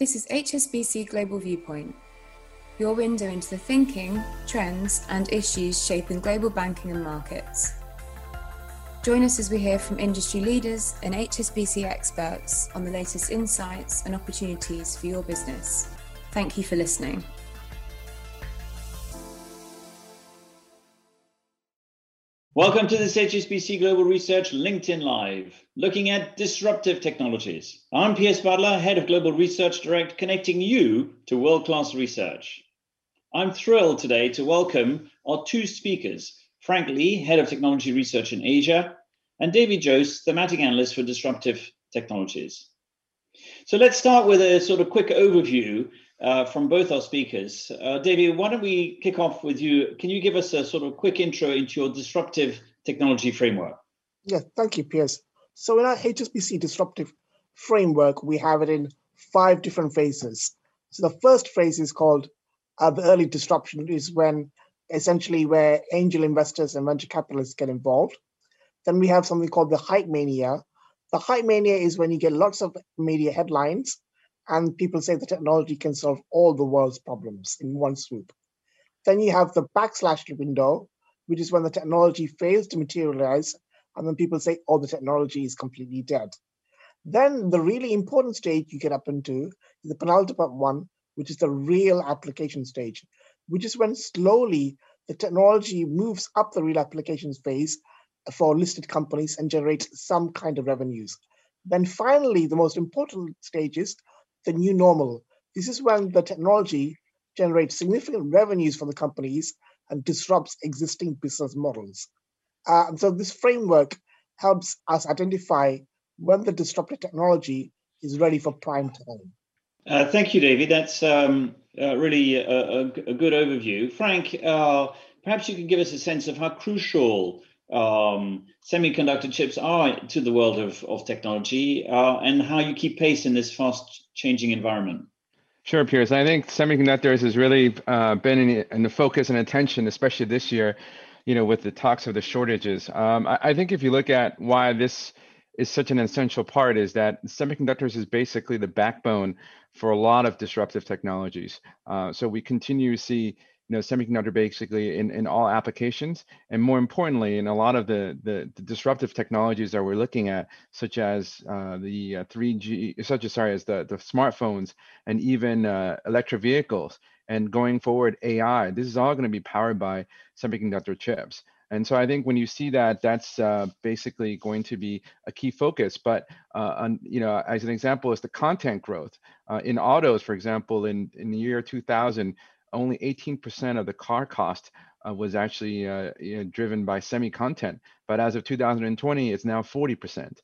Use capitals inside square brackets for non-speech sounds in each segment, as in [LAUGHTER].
This is HSBC Global Viewpoint, your window into the thinking, trends, and issues shaping global banking and markets. Join us as we hear from industry leaders and HSBC experts on the latest insights and opportunities for your business. Thank you for listening. Welcome to this HSBC Global Research LinkedIn Live, looking at disruptive technologies. I'm Piers Butler, Head of Global Research Direct, connecting you to world class research. I'm thrilled today to welcome our two speakers Frank Lee, Head of Technology Research in Asia, and David Jose, Thematic Analyst for Disruptive Technologies. So let's start with a sort of quick overview uh, from both our speakers. Uh, David, why don't we kick off with you? Can you give us a sort of quick intro into your disruptive technology framework? Yeah, thank you, Piers. So in our HSBC disruptive framework, we have it in five different phases. So the first phase is called uh, the early disruption, is when essentially where angel investors and venture capitalists get involved. Then we have something called the hype mania. The hype mania is when you get lots of media headlines and people say the technology can solve all the world's problems in one swoop. Then you have the backlash window, which is when the technology fails to materialize, and then people say, oh, the technology is completely dead. Then the really important stage you get up into is the penultimate one, which is the real application stage, which is when slowly the technology moves up the real applications phase for listed companies and generates some kind of revenues. Then finally, the most important stage is the new normal. This is when the technology generates significant revenues for the companies and disrupts existing business models. Uh, and so this framework helps us identify when the disruptive technology is ready for prime time. Uh, thank you, David. That's um, uh, really a, a, a, good overview. Frank, uh, perhaps you can give us a sense of how crucial um, semiconductor chips are to the world of, of technology uh, and how you keep pace in this fast changing environment. Sure, Piers. I think semiconductors has really uh, been in, in, the focus and attention, especially this year, you know, with the talks of the shortages. Um, I, I, think if you look at why this is such an essential part is that semiconductors is basically the backbone for a lot of disruptive technologies. Uh, so we continue to see you know semiconductor basically in, in all applications. And more importantly in a lot of the, the, the disruptive technologies that we're looking at such as uh, the uh, 3g such as sorry as the, the smartphones and even uh, electric vehicles and going forward ai this is all going to be powered by semiconductor chips. And so I think when you see that, that's uh, basically going to be a key focus. But uh, on, you know, as an example, is the content growth. Uh, in autos, for example, in in the year 2000, only 18% of the car cost uh, was actually uh, you know, driven by semi content. But as of 2020, it's now 40%.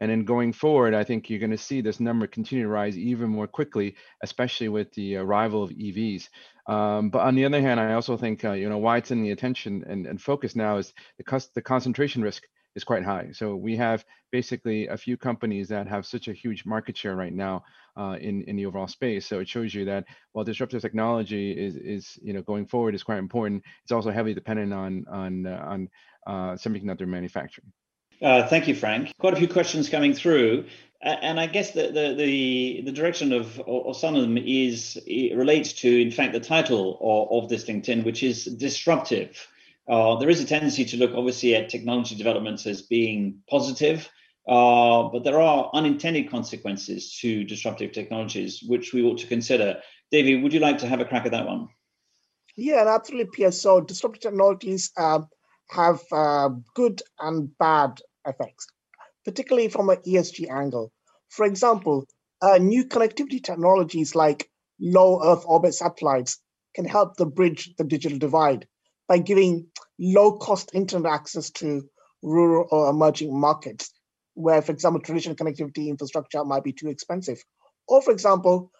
And then going forward, I think you're going to see this number continue to rise even more quickly, especially with the arrival of EVs. Um, but on the other hand, I also think uh, you know why it's in the attention and, and focus now is the, cost, the concentration risk is quite high. So we have basically a few companies that have such a huge market share right now uh, in in the overall space. So it shows you that while disruptive technology is is you know going forward is quite important, it's also heavily dependent on on uh, on uh, semiconductor manufacturing. Uh, thank you, Frank. Quite a few questions coming through. And I guess the, the, the, the direction of, of some of them is relates to, in fact, the title of, of this LinkedIn, which is disruptive. Uh, there is a tendency to look, obviously, at technology developments as being positive, uh, but there are unintended consequences to disruptive technologies, which we ought to consider. David, would you like to have a crack at that one? Yeah, absolutely, Piers. So, disruptive technologies uh, have uh, good and bad effects, particularly from an ESG angle. For example, uh, new connectivity technologies like low Earth orbit satellites can help to bridge the digital divide by giving low cost internet access to rural or emerging markets, where, for example, traditional connectivity infrastructure might be too expensive. Or, for example,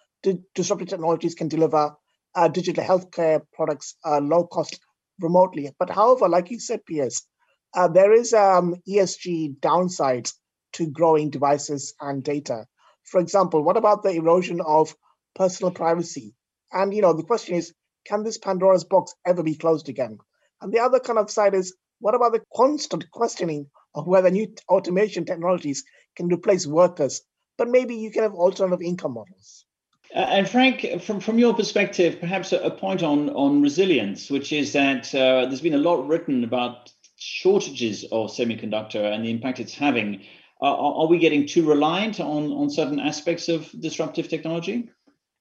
disruptive technologies can deliver uh, digital healthcare products uh, low cost remotely. But however, like you said, Piers, uh, there is um, ESG downsides to growing devices and data. For example, what about the erosion of personal privacy? And you know, the question is, can this Pandora's box ever be closed again? And the other kind of side is what about the constant questioning of whether new automation technologies can replace workers, but maybe you can have alternative income models? Uh, and Frank, from, from your perspective, perhaps a, a, point on, on resilience, which is that uh, there's been a lot written about shortages of semiconductor and the impact it's having. Uh, are, are, we getting too reliant on, on certain aspects of disruptive technology?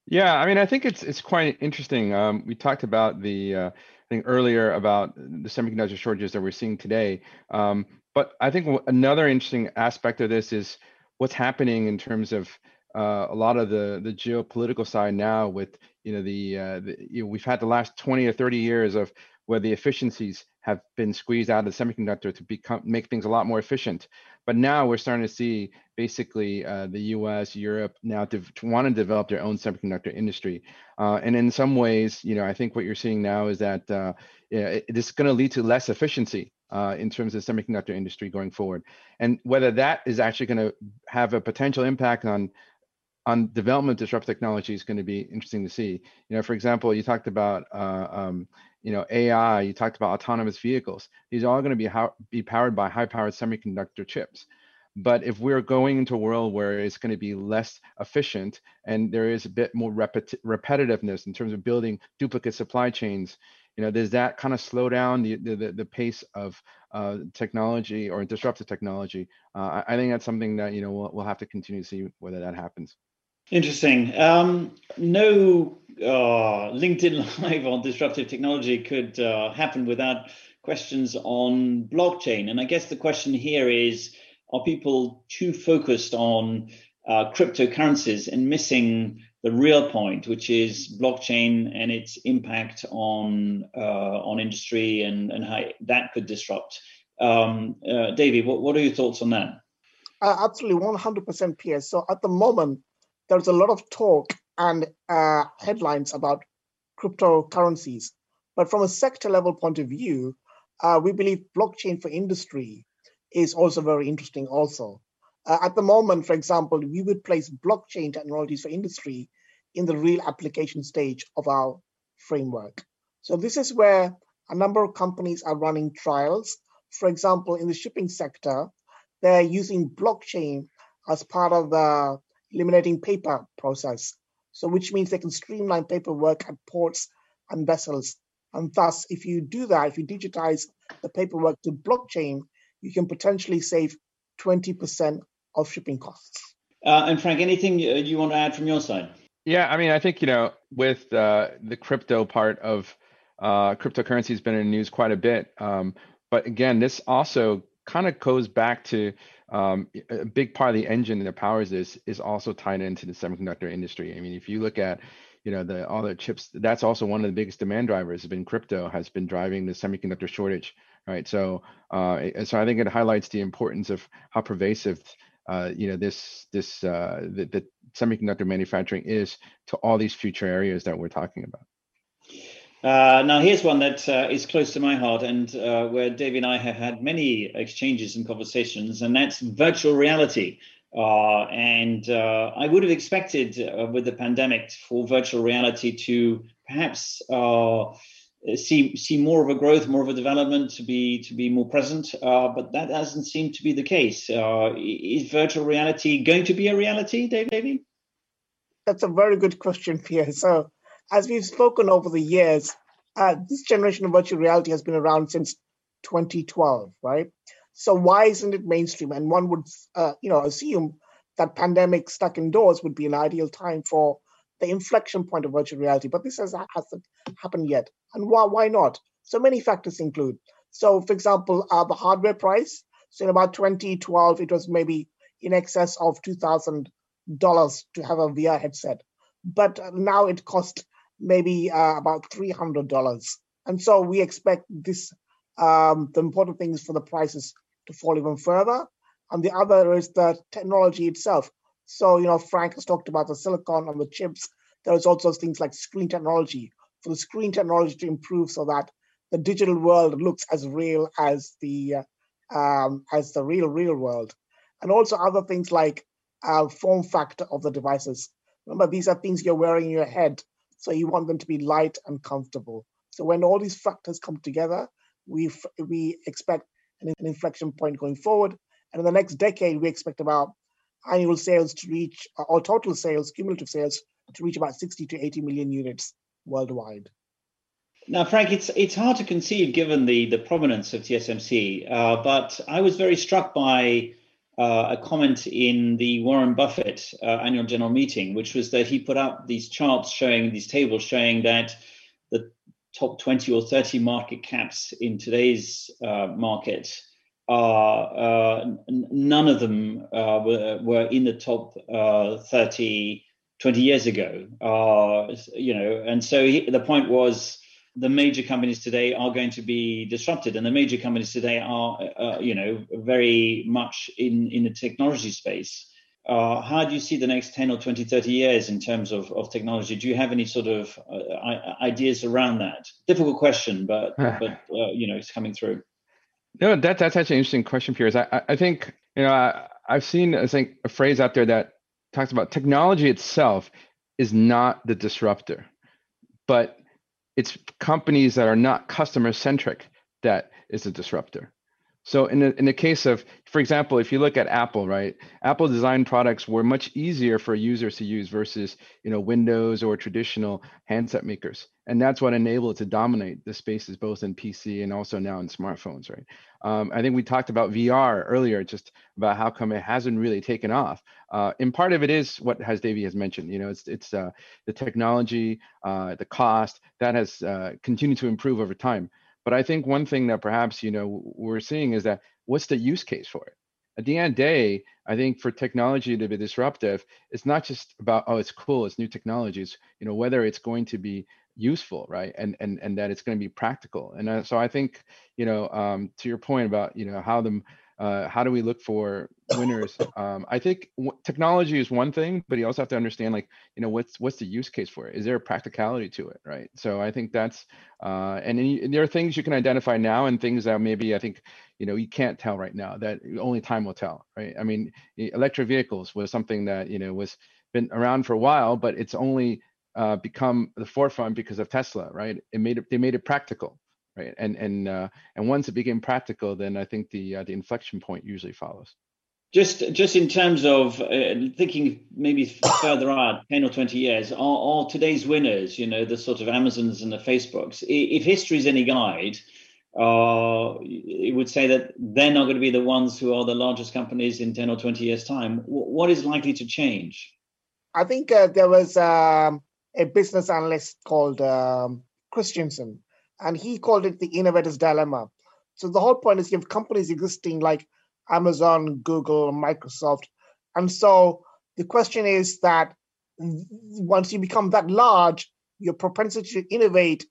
Yeah, I mean, I think it's it's quite interesting. Um, we talked about the uh, I think earlier about the semiconductor shortages that we're seeing today. Um, but I think another interesting aspect of this is what's happening in terms of uh, a lot of the the geopolitical side now with you know the, uh, the you know, we've had the last 20 or 30 years of where the efficiencies have been squeezed out of the semiconductor to become make things a lot more efficient. But now we're starting to see basically uh, the U.S., Europe now to want to develop their own semiconductor industry. Uh, and in some ways, you know, I think what you're seeing now is that uh, yeah, it, it's going to lead to less efficiency uh, in terms of semiconductor industry going forward. And whether that is actually going to have a potential impact on on development of disruptive technology is going to be interesting to see. You know, for example, you talked about uh, um, you know AI, you talked about autonomous vehicles. These are all going to be how, be powered by high-powered semiconductor chips. But if we're going into a world where it's going to be less efficient and there is a bit more repeti- repetitiveness in terms of building duplicate supply chains, you know, does that kind of slow down the the, the pace of uh, technology or disruptive technology? Uh, I, I think that's something that you know we'll, we'll have to continue to see whether that happens. Interesting. Um, no uh, LinkedIn [LAUGHS] Live on disruptive technology could uh, happen without questions on blockchain. And I guess the question here is are people too focused on uh, cryptocurrencies and missing the real point, which is blockchain and its impact on uh, on industry and, and how that could disrupt? Um, uh, Davey, what, what are your thoughts on that? Uh, absolutely, 100% Piers. So at the moment, there's a lot of talk and uh, headlines about cryptocurrencies. But from a sector level point of view, uh, we believe blockchain for industry is also very interesting also. Uh, at the moment, for example, we would place blockchain technologies for industry in the real application stage of our framework. So this is where a number of companies are running trials. For example, in the shipping sector, they're using blockchain as part of the eliminating paper process. So which means they can streamline paperwork at ports and vessels. And thus, if you do that, if you digitize the paperwork to blockchain, you can potentially save 20% of shipping costs. Uh, and Frank, anything uh, you want to add from your side? Yeah, I mean, I think you know, with uh, the crypto part of uh, cryptocurrency has been in the news quite a bit. Um, but again, this also kind of goes back to um, a big part of the engine that powers this is also tied into the semiconductor industry. I mean, if you look at you know the all the chips, that's also one of the biggest demand drivers. Has been crypto has been driving the semiconductor shortage, right? So, uh, so I think it highlights the importance of how pervasive uh, you know this this uh, the, the semiconductor manufacturing is to all these future areas that we're talking about. Uh, now, here's one that uh, is close to my heart and uh, where Dave and I have had many exchanges and conversations, and that's virtual reality. Uh, and uh, I would have expected uh, with the pandemic for virtual reality to perhaps see see more of a growth, more of a development, to be to be more present. but that doesn't seem to be the case. is virtual reality going to be a reality, Dave? Davey? That's a very good question, Piers. So as we've spoken over the years, uh, this generation of virtual reality has been around since 2012, right? So why isn't it mainstream? And one would, uh, you know, assume that pandemic stuck indoors would be an ideal time for the inflection point of virtual reality. But this has, hasn't happened yet. And why, why not? So many factors include. So, for example, uh, the hardware price. So in about 2012, it was maybe in excess of $2,000 to have a VR headset. But now it costs maybe uh, about $300. And so we expect this, um, the important thing is for the prices to fall even further. And the other is the technology itself. So, you know, Frank has talked about the silicon and the chips. There's also things like screen technology for the screen technology to improve so that the digital world looks as real as the uh, um, as the real real world, and also other things like uh, form factor of the devices. Remember, these are things you're wearing in your head, so you want them to be light and comfortable. So when all these factors come together, we we expect an, an inflection point going forward. And in the next decade, we expect about annual sales to reach, or total sales, cumulative sales, to reach about 60 to 80 million units worldwide. Now, Frank, it's it's hard to conceive given the the prominence of TSMC, uh, but I was very struck by uh, a comment in the Warren Buffett uh, annual general meeting, which was that he put up these charts showing these tables showing that the top 20 or 30 market caps in today's uh, market are uh, none of them uh, were, were in the top 30 20 years ago. You know and so he, the point was the major companies today are going to be disrupted and the major companies today are uh, you know very much in in the technology space. Uh, how do you see the next 10 or 20 30 years in terms of, of technology? Do you have any sort of uh, ideas around that? Difficult question but [LAUGHS] but uh, you know it's coming through. No that, that's actually an interesting question piers. I, I think you know I, i've seen i think a phrase out there that talks about technology itself is not the disruptor. But it's companies that are not customer centric that is a disruptor. So in the, in the case of, for example, if you look at Apple, right? Apple design products were much easier for users to use versus, you know, Windows or traditional handset makers. And that's what enabled it to dominate the spaces both in PC and also now in smartphones, right? Um, I think we talked about VR earlier, just about how come it hasn't really taken off. Uh, and part of it is what has Davey has mentioned. You know, it's it's uh, the technology, uh, the cost that has uh, continued to improve over time. But I think one thing that perhaps you know we're seeing is that what's the use case for it? At the end the day, I think for technology to be disruptive, it's not just about oh it's cool, it's new technologies. You know whether it's going to be useful, right? And and and that it's going to be practical. And uh, so I think you know um, to your point about you know how the uh, how do we look for winners? [LAUGHS] Um, I think w- technology is one thing, but you also have to understand, like, you know, what's what's the use case for it? Is there a practicality to it, right? So I think that's, uh, and, and there are things you can identify now, and things that maybe I think, you know, you can't tell right now. That only time will tell, right? I mean, electric vehicles was something that you know was been around for a while, but it's only uh, become the forefront because of Tesla, right? It made it they made it practical right? And and uh, and once it became practical, then I think the uh, the inflection point usually follows. Just just in terms of uh, thinking maybe further out, ten or twenty years, are, are today's winners, you know, the sort of Amazons and the Facebooks. If history is any guide, uh, it would say that they're not going to be the ones who are the largest companies in 10 or 20 years' time. what is likely to change? I think uh, there was um, a business analyst called um, Christensen and he called it the innovator's dilemma. So the whole point is you have companies existing like Amazon, Google, Microsoft, and so the question is that once you become that large, your propensity to innovate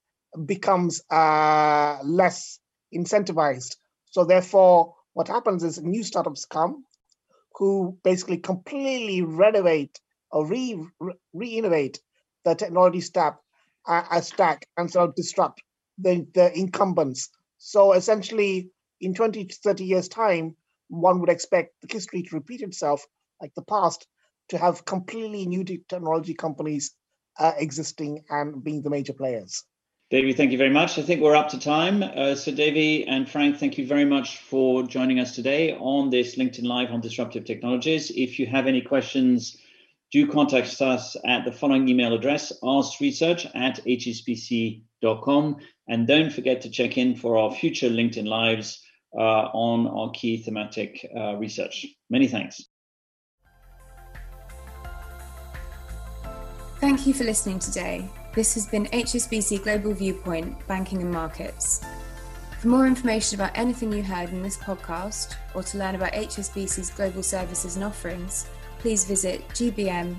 becomes uh, less incentivized. So therefore, what happens is new startups come who basically completely renovate or re, re innovate the technology stack, uh, stack and sort of disrupt the, the incumbents. So essentially, in 20 to 30 years' time, one would expect the history to repeat itself like the past, to have completely new technology companies uh, existing and being the major players. Davey, thank you very much. I think we're up to time. Uh, so, Davey and Frank, thank you very much for joining us today on this LinkedIn Live on disruptive technologies. If you have any questions, do contact us at the following email address askresearch at hsbc.com. And don't forget to check in for our future LinkedIn Lives uh, on our key thematic uh, research. Many thanks. Thank you for listening today. This has been HSBC Global Viewpoint Banking and Markets. For more information about anything you heard in this podcast or to learn about HSBC's global services and offerings, please visit gbm.hsbc.com.